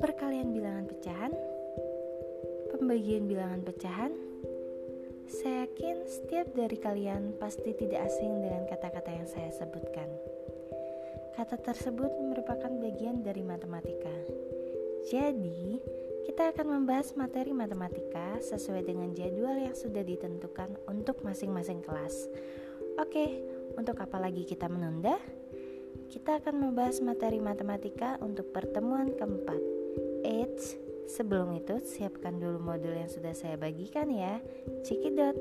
perkalian bilangan pecahan, pembagian bilangan pecahan. Saya yakin setiap dari kalian pasti tidak asing dengan kata-kata yang saya sebutkan. Kata tersebut merupakan bagian dari matematika. Jadi, kita akan membahas materi matematika sesuai dengan jadwal yang sudah ditentukan untuk masing-masing kelas. Oke, untuk apa lagi kita menunda? Kita akan membahas materi matematika untuk pertemuan keempat. Eits, sebelum itu siapkan dulu modul yang sudah saya bagikan ya. Cekidot.